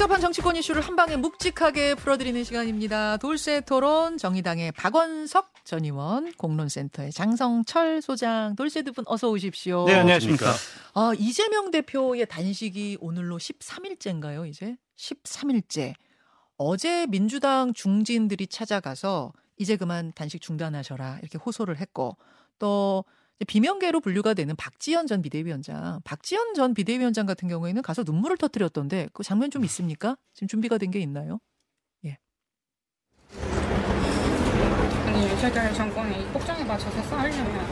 복잡한 정치권 이슈를 한 방에 묵직하게 풀어드리는 시간입니다. 돌쇠 토론 정의당의 박원석 전 의원, 공론센터의 장성철 소장, 돌쇠 두 분 어서 오십시오. 네, 안녕하십니까. 아, 이재명 대표의 단식이 오늘로 13일째인가요, 이제? 13일째. 어제 민주당 중진들이 찾아가서 이제 그만 단식 중단하셔라 이렇게 호소를 했고 또 비명계로 분류가 되는 박지원 전 비대위원장, 박지원 전 비대위원장 같은 경우에는 가서 눈물을 터뜨렸던데 그 장면 좀 있습니까? 지금 준비가 된 게 있나요? 예. 아니 윤석열 정권이 폭정에 맞춰서 싸우려면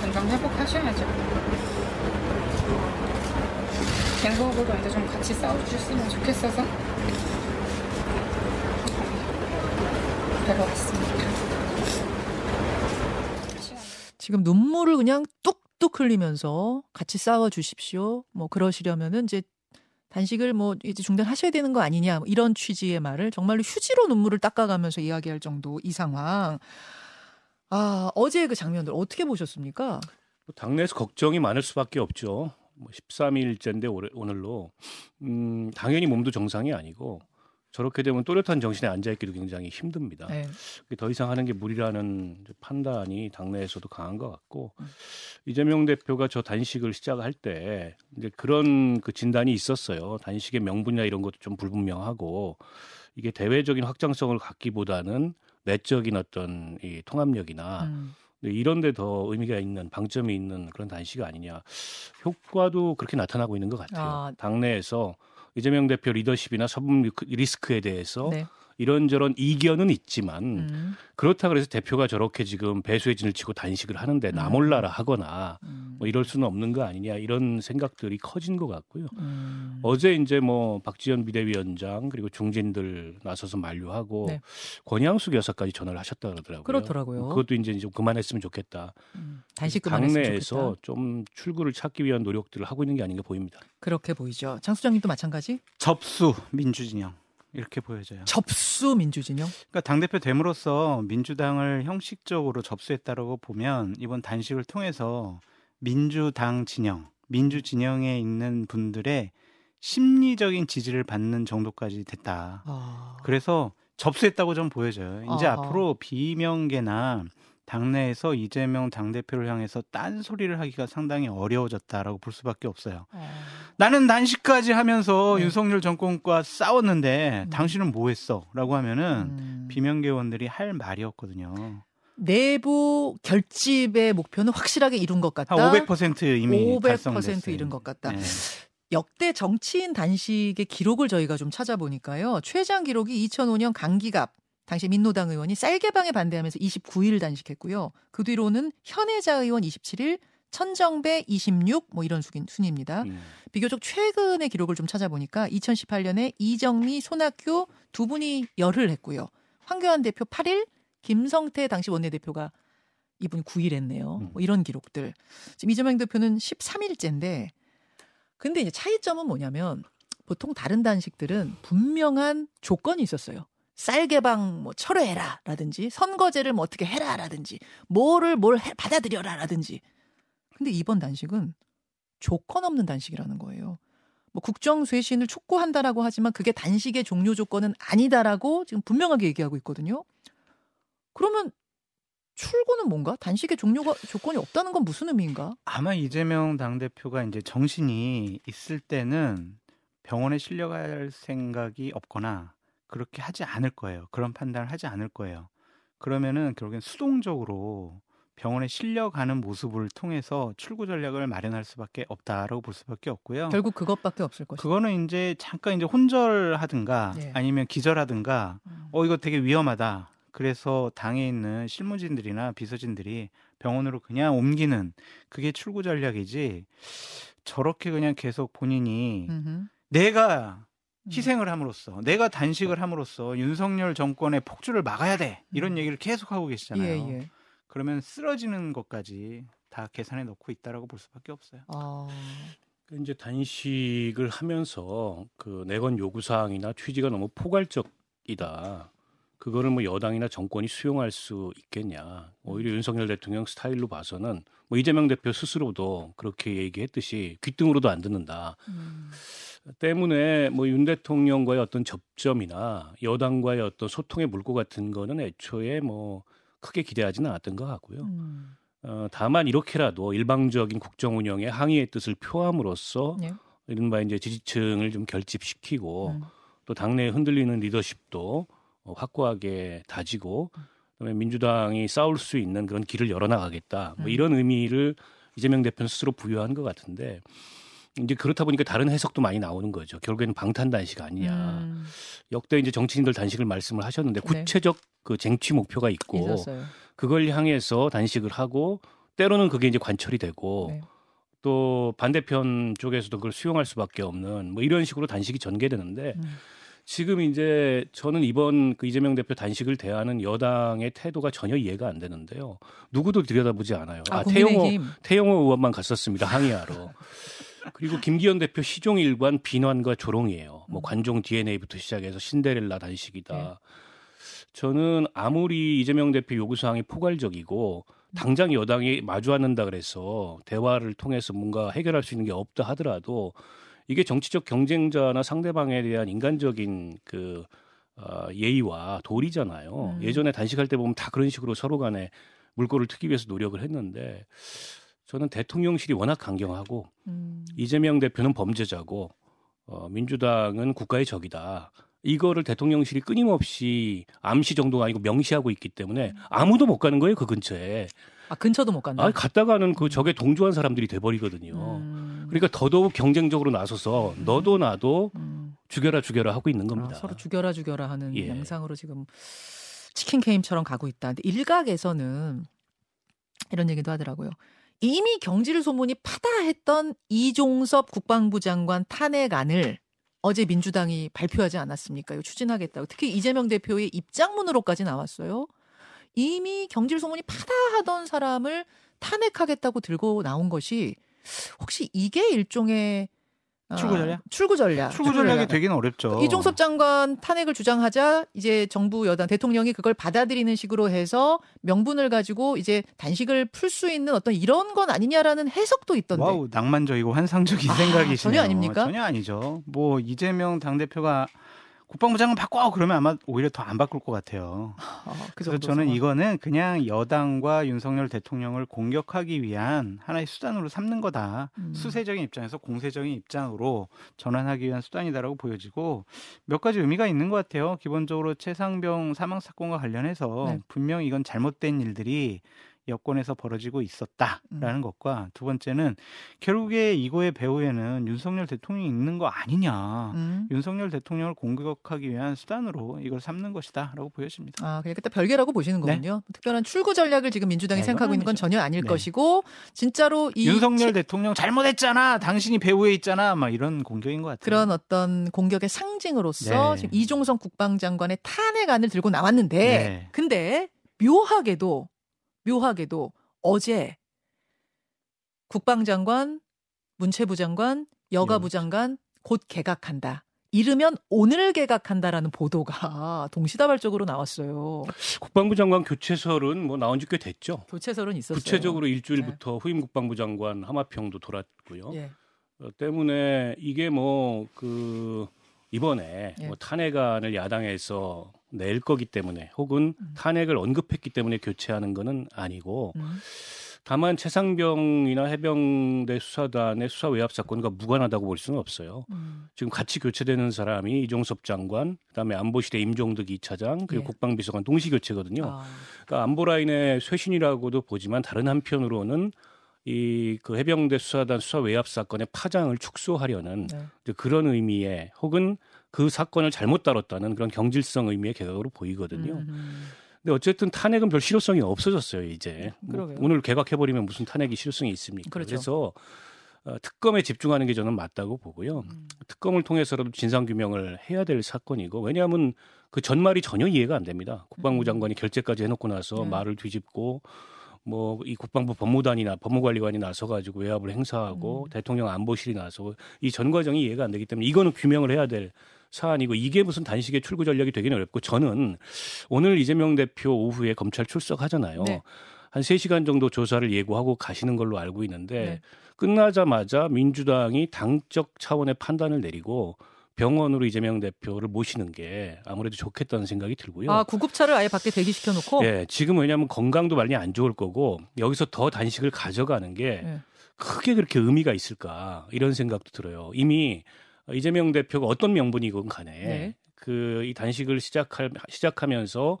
건강 회복하셔야죠. 갱부하고도 이제 좀 같이 싸워주셨으면 좋겠어서 뵈러 왔습니다. 지금 눈물을 그냥 뚝뚝 흘리면서 같이 싸워 주십시오. 뭐 그러시려면은 이제 단식을 뭐 이제 중단하셔야 되는 거 아니냐 뭐 이런 취지의 말을 정말로 휴지로 눈물을 닦아가면서 이야기할 정도 이 상황. 아 어제 그 장면들 어떻게 보셨습니까? 뭐 당내에서 걱정이 많을 수밖에 없죠. 뭐 13일째인데 오늘로 음, 당연히 몸도 정상이 아니고 저렇게 되면 또렷한 정신에 앉아있기도 굉장히 힘듭니다. 네. 더 이상 하는 게 무리라는 판단이 당내에서도 강한 것 같고 음. 이재명 대표가 저 단식을 시작할 때 이제 그런 그 진단이 있었어요. 단식의 명분이나 이런 것도 좀 불분명하고 이게 대외적인 확장성을 갖기보다는 내적인 어떤 이 통합력이나 음. 이런 데 더 의미가 있는 방점이 있는 그런 단식 아니냐. 효과도 그렇게 나타나고 있는 것 같아요. 아. 당내에서 이재명 대표 리더십이나 서분 리스크에 대해서 네. 이런저런 이견은 있지만 음. 그렇다 그래서 대표가 저렇게 지금 배수의 진을 치고 단식을 하는데 나 몰라라 음. 하거나 음. 뭐 이럴 수는 없는 거 아니냐 이런 생각들이 커진 것 같고요. 음. 어제 이제 뭐 박지원 비대위원장 그리고 중진들 나서서 만류하고 네. 권양숙 여사까지 전화를 하셨다 그러더라고요. 그렇더라고요. 그것도 이제 좀 그만했으면 좋겠다. 음. 단식 당내에서 좋겠다. 좀 출구를 찾기 위한 노력들을 하고 있는 게 아닌가 보입니다. 그렇게 보이죠. 장 수장님도 마찬가지? 접수 민주진영. 이렇게 보여져요. 접수 민주진영? 그러니까 당 대표 됨으로써 민주당을 형식적으로 접수했다라고 보면 이번 단식을 통해서 민주당 진영, 민주 진영에 있는 분들의 심리적인 지지를 받는 정도까지 됐다. 아... 그래서 접수했다고 좀 보여져요. 이제 아하. 앞으로 비명계나 당내에서 이재명 당대표를 향해서 딴소리를 하기가 상당히 어려워졌다라고 볼 수밖에 없어요. 어. 나는 난식까지 하면서 네. 윤석열 정권과 싸웠는데 음. 당신은 뭐 했어? 라고 하면은 음. 비명계원들이 할 말이었거든요. 내부 결집의 목표는 확실하게 이룬 것 같다. 한500% 이미 500% 이룬 것 같다. 네. 역대 정치인 단식의 기록을 저희가 좀 찾아보니까요. 최장 기록이 2005년 강기갑 당시 민노당 의원이 쌀개방에 반대하면서 29일 단식했고요. 그 뒤로는 현혜자 의원 27일, 천정배 26 뭐 이런 순입니다. 음. 비교적 최근의 기록을 좀 찾아보니까 2018년에 이정미, 손학규 두 분이 열흘 했고요. 황교안 대표 8일, 김성태 당시 원내대표가 이분 9일 했네요. 음. 뭐 이런 기록들. 지금 이재명 대표는 13일째인데 근데 이제 차이점은 뭐냐면 보통 다른 단식들은 분명한 조건이 있었어요. 쌀 개방 뭐 철회해라 라든지 선거제를 뭐 어떻게 해라 라든지 뭐를 뭘 해, 받아들여라 라든지 근데 이번 단식은 조건 없는 단식이라는 거예요. 뭐 국정 쇄신을 촉구한다라고 하지만 그게 단식의 종료 조건은 아니다라고 지금 분명하게 얘기하고 있거든요. 그러면 출구는 뭔가? 단식의 종료가 조건이 없다는 건 무슨 의미인가? 아마 이재명 당 대표가 이제 정신이 있을 때는 병원에 실려갈 생각이 없거나 그렇게 하지 않을 거예요. 그런 판단을 하지 않을 거예요. 그러면은 결국엔 수동적으로 병원에 실려가는 모습을 통해서 출구 전략을 마련할 수밖에 없다라고 볼 수밖에 없고요. 결국 그것밖에 없을 것이죠. 그거는 이제 잠깐 이제 혼절하든가 네. 아니면 기절하든가 음. 어 이거 되게 위험하다. 그래서 당에 있는 실무진들이나 비서진들이 병원으로 그냥 옮기는 그게 출구 전략이지 저렇게 그냥 계속 본인이 음흠. 내가 음. 희생을 함으로써 내가 단식을 함으로써 윤석열 정권의 폭주를 막아야 돼 이런 음. 얘기를 계속 하고 계시잖아요. 예, 예. 그러면 쓰러지는 것까지 다 계산해 놓고 있다라고 볼 수밖에 없어요. 아... 그 이제 단식을 하면서 그 내건 요구 사항이나 취지가 너무 포괄적이다. 그거를 뭐 여당이나 정권이 수용할 수 있겠냐. 오히려 윤석열 대통령 스타일로 봐서는 뭐 이재명 대표 스스로도 그렇게 얘기했듯이 귀등으로도 안 듣는다. 음. 때문에 뭐 윤 대통령과의 어떤 접점이나 여당과의 어떤 소통의 물고 같은 거는 애초에 뭐 크게 기대하지는 않았던 것 같고요. 음. 어, 다만 이렇게라도 일방적인 국정 운영에 항의의 뜻을 표함으로써 네. 이른바 이제 지지층을 좀 결집시키고 음. 또 당내에 흔들리는 리더십도 어, 확고하게 다지고 그다음에 민주당이 싸울 수 있는 그런 길을 열어나가겠다. 뭐 음. 이런 의미를 이재명 대표는 스스로 부여한 것 같은데 이제 그렇다 보니까 다른 해석도 많이 나오는 거죠. 결국에는 방탄 단식 아니냐. 음. 역대 이제 정치인들 단식을 말씀을 하셨는데 네. 구체적 네. 그 쟁취 목표가 있고 있었어요. 그걸 향해서 단식을 하고 때로는 그게 이제 관철이 되고 네. 또 반대편 쪽에서도 그걸 수용할 수밖에 없는 뭐 이런 식으로 단식이 전개되는데 음. 지금 이제 저는 이번 그 이재명 대표 단식을 대하는 여당의 태도가 전혀 이해가 안 되는데요. 누구도 들여다보지 않아요. 아, 아 태영호 태영호 의원만 갔었습니다 항의하러. 그리고 김기현 대표 시종 일관 비난과 조롱이에요. 뭐 음. 관종 DNA부터 시작해서 신데렐라 단식이다. 네. 저는 아무리 이재명 대표 요구 사항이 포괄적이고 당장 여당이 마주 앉는다 그래서 대화를 통해서 뭔가 해결할 수 있는 게 없다 하더라도 이게 정치적 경쟁자나 상대방에 대한 인간적인 그 어, 예의와 도리잖아요. 음. 예전에 단식할 때 보면 다 그런 식으로 서로 간에 물꼬를 트기 위해서 노력을 했는데 저는 대통령실이 워낙 강경하고 음. 이재명 대표는 범죄자고 어, 민주당은 국가의 적이다. 이거를 대통령실이 끊임없이 암시 정도가 아니고 명시하고 있기 때문에 아무도 못 가는 거예요 그 근처에. 아 근처도 못 간다. 아 갔다가는 그 적에 동조한 사람들이 돼버리거든요. 음. 그러니까 더더욱 경쟁적으로 나서서 음. 너도 나도 음. 죽여라 죽여라 하고 있는 겁니다. 아, 서로 죽여라 죽여라 하는 예. 양상으로 지금 치킨 게임처럼 가고 있다. 근데 일각에서는 이런 얘기도 하더라고요. 이미 경질 소문이 파다했던 이종섭 국방부 장관 탄핵안을 어제 민주당이 발표하지 않았습니까? 이거 추진하겠다고. 특히 이재명 대표의 입장문으로까지 나왔어요. 이미 경질 소문이 파다하던 사람을 탄핵하겠다고 들고 나온 것이 혹시 이게 일종의 출구 전략? 아, 출구 전략. 출구 전략이 되기는 어렵죠. 이종섭 장관 탄핵을 주장하자 이제 정부 여당 대통령이 그걸 받아들이는 식으로 해서 명분을 가지고 이제 단식을 풀 수 있는 어떤 이런 건 아니냐라는 해석도 있던데. 와우, 낭만적이고 환상적인 아, 생각이시네요. 전혀 아닙니까? 전혀 아니죠. 뭐 이재명 당 대표가 국방부 장관 바꿔 그러면 아마 오히려 더 안 바꿀 것 같아요. 아, 그 그래서 저는 상황. 이거는 그냥 여당과 윤석열 대통령을 공격하기 위한 하나의 수단으로 삼는 거다. 음. 수세적인 입장에서 공세적인 입장으로 전환하기 위한 수단이다라고 보여지고 몇 가지 의미가 있는 것 같아요. 기본적으로 최상병 사망 사건과 관련해서 네. 분명 이건 잘못된 일들이 여권에서 벌어지고 있었다라는 음. 것과 두 번째는 결국에 이거의 배후에는 윤석열 대통령이 있는 거 아니냐. 음. 윤석열 대통령을 공격하기 위한 수단으로 이걸 삼는 것이다라고 보여집니다. 아, 그냥 그때 별개라고 보시는 네. 거군요. 네. 특별한 출구 전략을 지금 민주당이 네, 생각하고 있는 건 전혀 아닐 네. 것이고 진짜로 이 윤석열 치... 대통령 잘못했잖아. 당신이 배후에 있잖아. 막 이런 공격인 것 같아요. 그런 어떤 공격의 상징으로서 네. 지금 이종성 국방장관의 탄핵안을 들고 나왔는데 네. 근데 묘하게도 묘하게도 어제 국방장관, 문체부 장관, 여가부 장관 곧 개각한다. 이르면 오늘 개각한다라는 보도가 동시다발적으로 나왔어요. 국방부 장관 교체설은 뭐 나온 지 꽤 됐죠. 교체설은 있었어요. 구체적으로 일주일부터 네. 후임 국방부 장관 하마평도 돌았고요. 예. 어, 때문에 이게 뭐 그 이번에 예. 뭐 탄핵안을 야당에서 낼 거기 때문에 혹은 음. 탄핵을 언급했기 때문에 교체하는 것은 아니고 음. 다만 최상병이나 해병대 수사단의 수사 외압 사건과 무관하다고 볼 수는 없어요. 음. 지금 같이 교체되는 사람이 이종섭 장관, 그다음에 안보실의 임종득 2차장, 그리고 예. 국방비서관 동시 교체거든요. 아. 그러니까 안보 라인의 쇄신이라고도 보지만 다른 한편으로는 이 그 해병대 수사단 수사 외압 사건의 파장을 축소하려는 네. 그런 의미의 혹은 그 사건을 잘못 다뤘다는 그런 경질성 의미의 개각으로 보이거든요. 음. 근데 어쨌든 탄핵은 별 실효성이 없어졌어요 이제 뭐 오늘 개각해버리면 무슨 탄핵이 실효성이 있습니까? 그렇죠. 그래서 어, 특검에 집중하는 게 저는 맞다고 보고요. 음. 특검을 통해서라도 진상 규명을 해야 될 사건이고 왜냐하면 그 전말이 전혀 이해가 안 됩니다. 국방부 음. 장관이 결재까지 해놓고 나서 네. 말을 뒤집고 뭐 이 국방부 법무단이나 법무관리관이 나서 가지고 외압을 행사하고 음. 대통령 안보실이 나서 이 전 과정이 이해가 안 되기 때문에 이거는 규명을 해야 될 사안이고 이게 무슨 단식의 출구 전략이 되기는 어렵고 저는 오늘 이재명 대표 오후에 검찰 출석하잖아요. 네. 한 3시간 정도 조사를 예고하고 가시는 걸로 알고 있는데 네. 끝나자마자 민주당이 당적 차원의 판단을 내리고 병원으로 이재명 대표를 모시는 게 아무래도 좋겠다는 생각이 들고요. 아 구급차를 아예 밖에 대기시켜 놓고? 네, 지금 왜냐하면 건강도 많이 안 좋을 거고 여기서 더 단식을 가져가는 게 네. 크게 그렇게 의미가 있을까 이런 생각도 들어요. 이미 이재명 대표가 어떤 명분이건 간에 네. 그이 단식을 시작할 시작하면서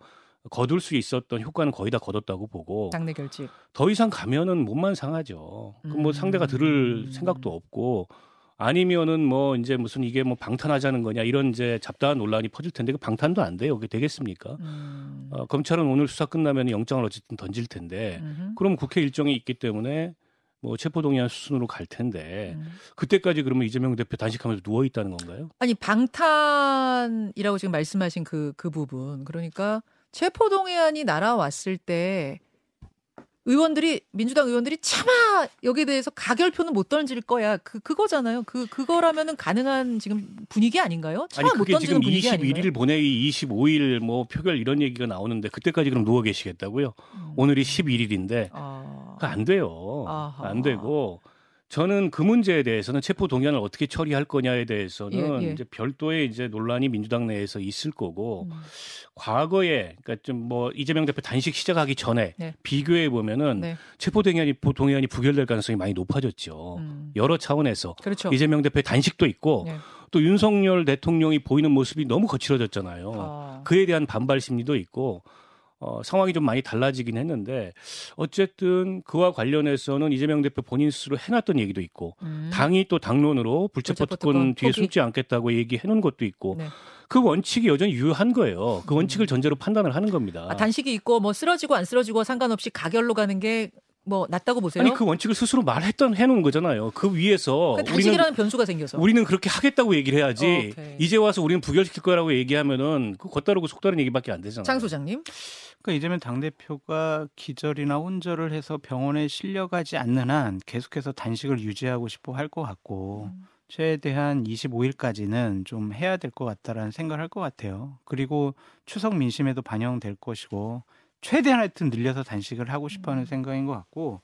거둘 수 있었던 효과는 거의 다 거뒀다고 보고 당내 결집 더 이상 가면은 몸만 상하죠. 뭐 음. 뭐 상대가 들을 생각도 없고 아니면은 뭐 이제 무슨 이게 뭐 방탄하자는 거냐 이런 이제 잡다한 논란이 퍼질 텐데 그 방탄도 안 돼요. 그게 되겠습니까? 음. 어, 검찰은 오늘 수사 끝나면 영장을 어쨌든 던질 텐데. 그럼 국회 일정이 있기 때문에 뭐 체포동의안 수순으로 갈 텐데 음. 그때까지 그러면 이재명 대표 단식하면서 누워 있다는 건가요? 아니 방탄이라고 지금 말씀하신 그그 그 부분 그러니까 체포동의안이 날아왔을 때 의원들이 민주당 의원들이 차마 여기에 대해서 가결표는 못 던질 거야. 그 그거잖아요. 그 그거라면은 가능한 지금 분위기 아닌가요? 차마 아니 그게 지금 21일 본회의 25일 뭐 표결 이런 얘기가 나오는데 그때까지 그럼 누워 계시겠다고요? 음. 오늘이 11일인데 아... 안 돼요. 아하. 안 되고 저는 그 문제에 대해서는 체포 동의안을 어떻게 처리할 거냐에 대해서는 예, 예. 이제 별도의 이제 논란이 민주당 내에서 있을 거고 음. 과거에 그러니까 좀 뭐 이재명 대표 단식 시작하기 전에 네. 비교해 보면은 네. 체포 동의안이 동의안이 부결될 가능성이 많이 높아졌죠. 음. 여러 차원에서 그렇죠. 이재명 대표의 단식도 있고 네. 또 윤석열 대통령이 보이는 모습이 너무 거칠어졌잖아요. 아. 그에 대한 반발 심리도 있고 어, 상황이 좀 많이 달라지긴 했는데 어쨌든 그와 관련해서는 이재명 대표 본인 스스로 해놨던 얘기도 있고 음. 당이 또 당론으로 불체포 특권 뒤에 포기. 숨지 않겠다고 얘기해 놓은 것도 있고 네. 그 원칙이 여전히 유효한 거예요. 그 원칙을 음. 전제로 판단을 하는 겁니다. 아, 단식이 있고 뭐 쓰러지고 안 쓰러지고 상관없이 가결로 가는 게 뭐 낫다고 보세요? 아니 그 원칙을 스스로 말했던 해놓은 거잖아요. 그 위에서 그 단식이라는 변수가 생겨서 우리는 그렇게 하겠다고 얘기를 해야지. 어, 이제 와서 우리는 부결시킬 거라고 얘기하면은 그 겉다르고 속다른 얘기밖에 안 되잖아요. 장 소장님. 그러니까 이재명 당 대표가 기절이나 혼절을 해서 병원에 실려가지 않는 한 계속해서 단식을 유지하고 싶어 할 것 같고 음. 최대한 25일까지는 좀 해야 될 것 같다라는 생각을 할 것 같아요. 그리고 추석 민심에도 반영될 것이고 최대한 하여튼 늘려서 단식을 하고 싶어하는 음. 생각인 것 같고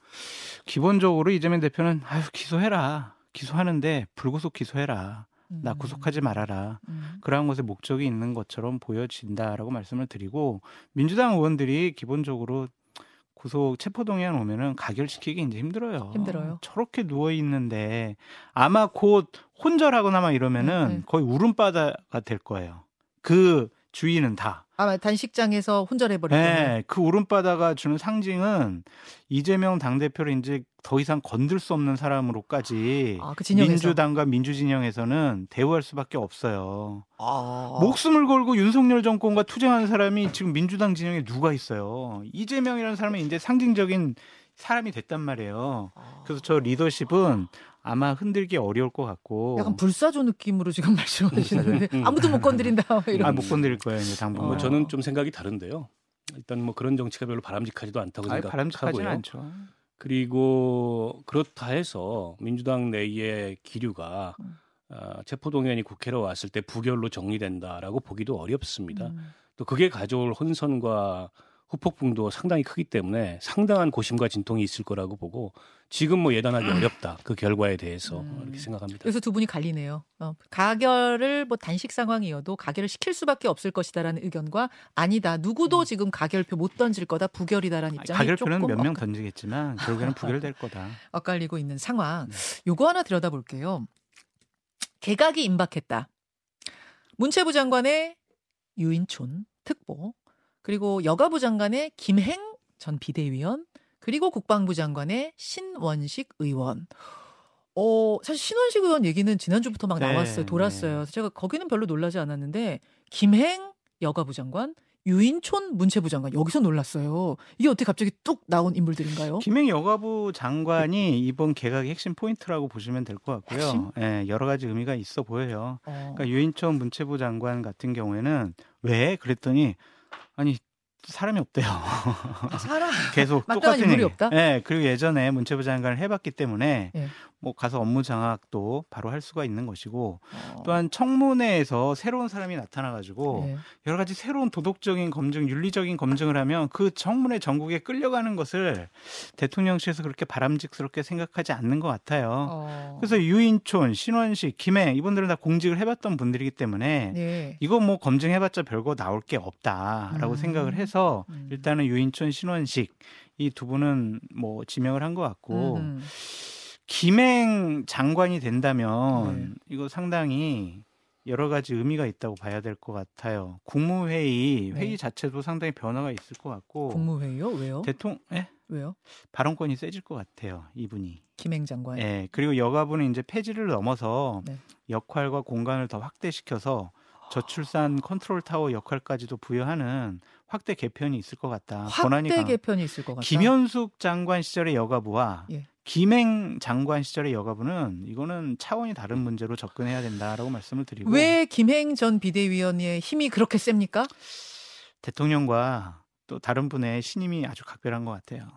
기본적으로 이재명 대표는 아유 기소해라 기소하는데 불구속 기소해라 나 음. 구속하지 말아라. 음. 그러한 것에 목적이 있는 것처럼 보여진다라고 말씀을 드리고 민주당 의원들이 기본적으로 구속 체포동의안 오면은 가결시키기 이제 힘들어요. 힘들어요. 저렇게 누워 있는데 아마 곧 혼절하거나 막 이러면은 네, 네. 거의 울음바다가 될 거예요. 그 주인은 다. 아마 단식장에서 혼절해버리고. 네, 그 울음바다가 주는 상징은 이재명 당대표를 이제 더 이상 건들 수 없는 사람으로까지 아, 그 민주당과 민주진영에서는 대우할 수밖에 없어요. 아. 목숨을 걸고 윤석열 정권과 투쟁하는 사람이 지금 민주당 진영에 누가 있어요? 이재명이라는 사람은 이제 상징적인 사람이 됐단 말이에요. 아. 그래서 저 리더십은 아마 흔들기 어려울 것 같고 약간 불사조 느낌으로 지금 말씀하시는데 음. 아무도 못 건드린다 이런. 아못 건드릴 거예요 이제 당분. 뭐 저는 좀 생각이 다른데요. 일단 뭐 그런 정치가 별로 바람직하지도 않다고 생각하고요. 바람직하지는 않죠. 그리고 그렇다 해서 민주당 내의 기류가 음. 어, 체포동의안이 국회로 왔을 때 부결로 정리된다라고 보기도 어렵습니다. 음. 또 그게 가져올 혼선과 후폭풍도 상당히 크기 때문에 상당한 고심과 진통이 있을 거라고 보고 지금 뭐 예단하기 어렵다 그 결과에 대해서 음. 이렇게 생각합니다. 그래서 두 분이 갈리네요. 어, 가결을 뭐 단식 상황이어도 가결을 시킬 수밖에 없을 것이다라는 의견과 아니다 누구도 음. 지금 가결표 못 던질 거다 부결이다라는 입장이 가결표는 몇 명 던지겠지만 결국에는 부결될 거다. 엇갈리고 있는 상황. 네. 요거 하나 들여다볼게요. 개각이 임박했다. 문체부 장관의 유인촌 특보 그리고 여가부 장관의 김행 전 비대위원, 그리고 국방부 장관의 신원식 의원. 어, 사실 신원식 의원 얘기는 지난주부터 막 네, 나왔어요. 돌았어요. 네. 제가 거기는 별로 놀라지 않았는데 김행 여가부 장관, 유인촌 문체부 장관 여기서 놀랐어요. 이게 어떻게 갑자기 뚝 나온 인물들인가요? 김행 여가부 장관이 이번 개각의 핵심 포인트라고 보시면 될 것 같고요. 예, 여러 가지 의미가 있어 보여요. 어. 그러니까 유인촌 문체부 장관 같은 경우에는 왜 그랬더니 아니 사람이 없대요. 아, 사람 계속 똑같은 인물이 없다. 네, 그리고 예전에 문체부 장관을 해봤기 때문에 네. 뭐 가서 업무 장악도 바로 할 수가 있는 것이고 어. 또한 청문회에서 새로운 사람이 나타나가지고 네. 여러 가지 새로운 도덕적인 검증, 윤리적인 검증을 하면 그 청문회 전국에 끌려가는 것을 대통령실에서 그렇게 바람직스럽게 생각하지 않는 것 같아요. 어. 그래서 유인촌, 신원식, 김행 이분들은 다 공직을 해봤던 분들이기 때문에 네. 이거 뭐 검증해봤자 별거 나올 게 없다라고 음. 생각을 해서 음. 일단은 유인촌, 신원식 이 두 분은 뭐 지명을 한 것 같고. 음. 김행 장관이 된다면 네. 이거 상당히 여러 가지 의미가 있다고 봐야 될 것 같아요. 국무회의 네. 회의 자체도 상당히 변화가 있을 것 같고. 국무회의요? 왜요? 대통령 예? 왜요? 발언권이 세질 것 같아요. 이분이. 김행 장관. 예. 그리고 여가부는 이제 폐지를 넘어서 네. 역할과 공간을 더 확대시켜서 저출산 컨트롤 타워 역할까지도 부여하는 확대 개편이 있을 것 같다. 확대 개편이 있을 것 같다. 김현숙 장관 시절의 여가부와 예. 김행 장관 시절의 여가부는 이거는 차원이 다른 문제로 접근해야 된다라고 말씀을 드리고 왜 김행 전 비대위원의 힘이 그렇게 셉니까? 대통령과 또 다른 분의 신임이 아주 각별한 것 같아요.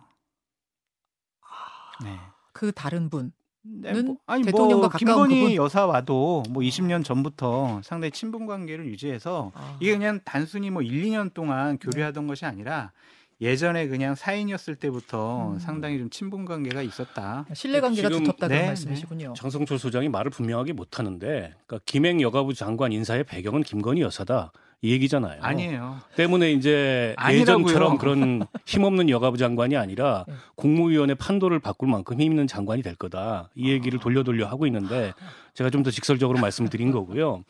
네. 그 다른 분. 네, 뭐, 아니 대통령과 뭐 김건희 그분? 여사와도 뭐 20년 전부터 상당히 친분 관계를 유지해서 아. 이게 그냥 단순히 뭐 1, 2년 동안 교류하던 네. 것이 아니라 예전에 그냥 사인이었을 때부터 음. 상당히 좀 친분 관계가 있었다. 신뢰 관계가 두텁다는 네, 말씀이시군요. 네. 장성철 소장이 말을 분명하게 못 하는데 그러니까 김행 여가부 장관 인사의 배경은 김건희 여사다. 이 얘기잖아요. 아니에요. 때문에 이제 아니라고요. 예전처럼 그런 힘없는 여가부 장관이 아니라 네. 국무위원회 판도를 바꿀 만큼 힘 있는 장관이 될 거다. 이 얘기를 돌려 돌려 하고 있는데 제가 좀 더 직설적으로 말씀드린 거고요.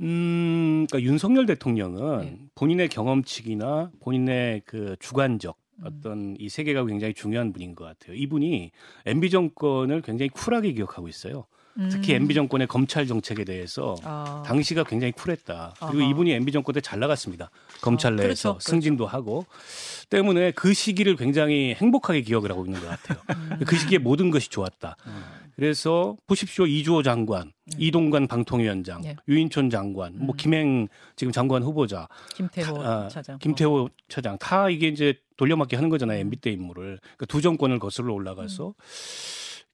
음, 그러니까 윤석열 대통령은 네. 본인의 경험치기나 본인의 그 주관적 음. 어떤 이 세계가 굉장히 중요한 분인 것 같아요. 이분이 MB 정권을 굉장히 쿨하게 기억하고 있어요. 특히 음. MB 정권의 검찰 정책에 대해서 아. 당시가 굉장히 쿨했다. 그리고 아하. 이분이 MB 정권 때 잘 나갔습니다. 검찰 아, 내에서 그렇죠, 승진도 그렇죠. 하고 때문에 그 시기를 굉장히 행복하게 기억을 하고 있는 것 같아요. 음. 그 시기에 모든 것이 좋았다. 음. 그래서 보십시오 이주호 장관, 네. 이동관 방통위원장, 네. 유인촌 장관, 뭐 음. 뭐 김행 지금 장관 후보자, 김태효 다, 아, 차장, 김태효 어. 차장 다 이게 이제 돌려막기 하는 거잖아요 MB 때 인물을 그러니까 두 정권을 거슬러 올라가서.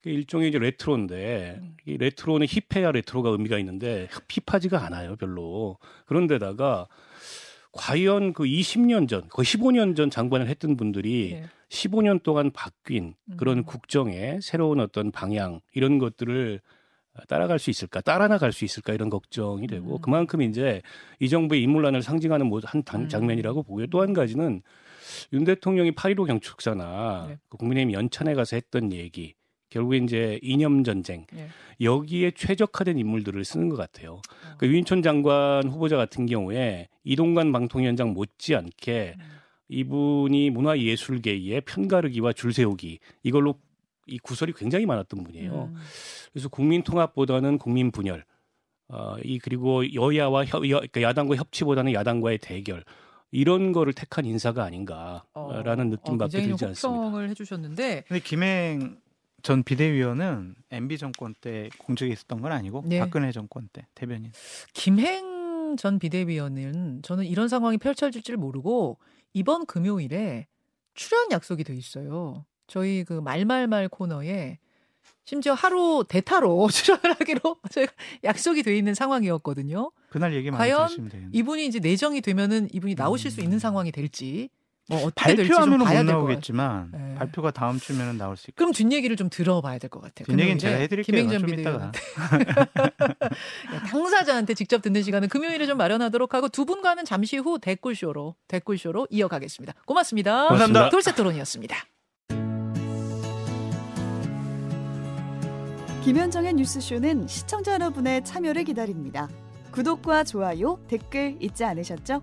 음. 일종의 이제 레트로인데 음. 이 레트로는 힙해야 레트로가 의미가 있는데 힙하지가 않아요 별로 그런데다가 과연 그 20년 전, 거의 15년 전 장관을 했던 분들이 네. 15년 동안 바뀐 그런 음. 국정의 새로운 어떤 방향 이런 것들을 따라갈 수 있을까, 따라 나갈 수 있을까 이런 걱정이 되고 음. 그만큼 이제 이 정부의 인물난을 상징하는 뭐한 음. 장면이라고 보고요. 또 한 가지는 윤 대통령이 8.15 경축사나 네. 그 국민의힘 연찬에 가서 했던 얘기 결국에 이제 이념 전쟁 네. 여기에 최적화된 인물들을 쓰는 것 같아요. 어. 그 유인촌 장관 후보자 같은 경우에 이동관 방통위원장 못지않게 음. 이분이 문화예술계의 편가르기와 줄세우기 이걸로 이 구설이 굉장히 많았던 분이에요. 음. 그래서 국민 통합보다는 국민 분열, 어, 이 그리고 여야와 협, 여, 그러니까 야당과 협치보다는 야당과의 대결. 이런 거를 택한 인사가 아닌가라는 어, 느낌밖에 어, 들지 않습니다. 호평을 해주셨는데, 근데 김행 전 비대위원은 MB 정권 때 공직에 있었던 건 아니고 네. 박근혜 정권 때 대변인. 김행 전 비대위원은 저는 이런 상황이 펼쳐질 줄 모르고 이번 금요일에 출연 약속이 돼 있어요. 저희 그 말말말 코너에 심지어 하루 대타로 출연을 하기로 저희가 약속이 돼 있는 상황이었거든요. 그날 얘기 많이 과연 이분이 이제 내정이 되면은 이분이 나오실 음. 수 있는 상황이 될지 뭐 발표하면 못 나오겠지만 네. 발표가 다음 주면은 나올 수 있고. 그럼 뒷 얘기를 좀 들어봐야 될 것 같아요. 뒷 얘기는 제가 해드릴게요. 김행전 비대위원한테 당사자한테 직접 듣는 시간은 금요일에 좀 마련하도록 하고 두 분과는 잠시 후 댓글쇼로 댓글쇼로 이어가겠습니다. 고맙습니다. 감사합니다. 돌쇠 토론이었습니다. 김현정의 뉴스쇼는 시청자 여러분의 참여를 기다립니다. 구독과 좋아요, 댓글 잊지 않으셨죠?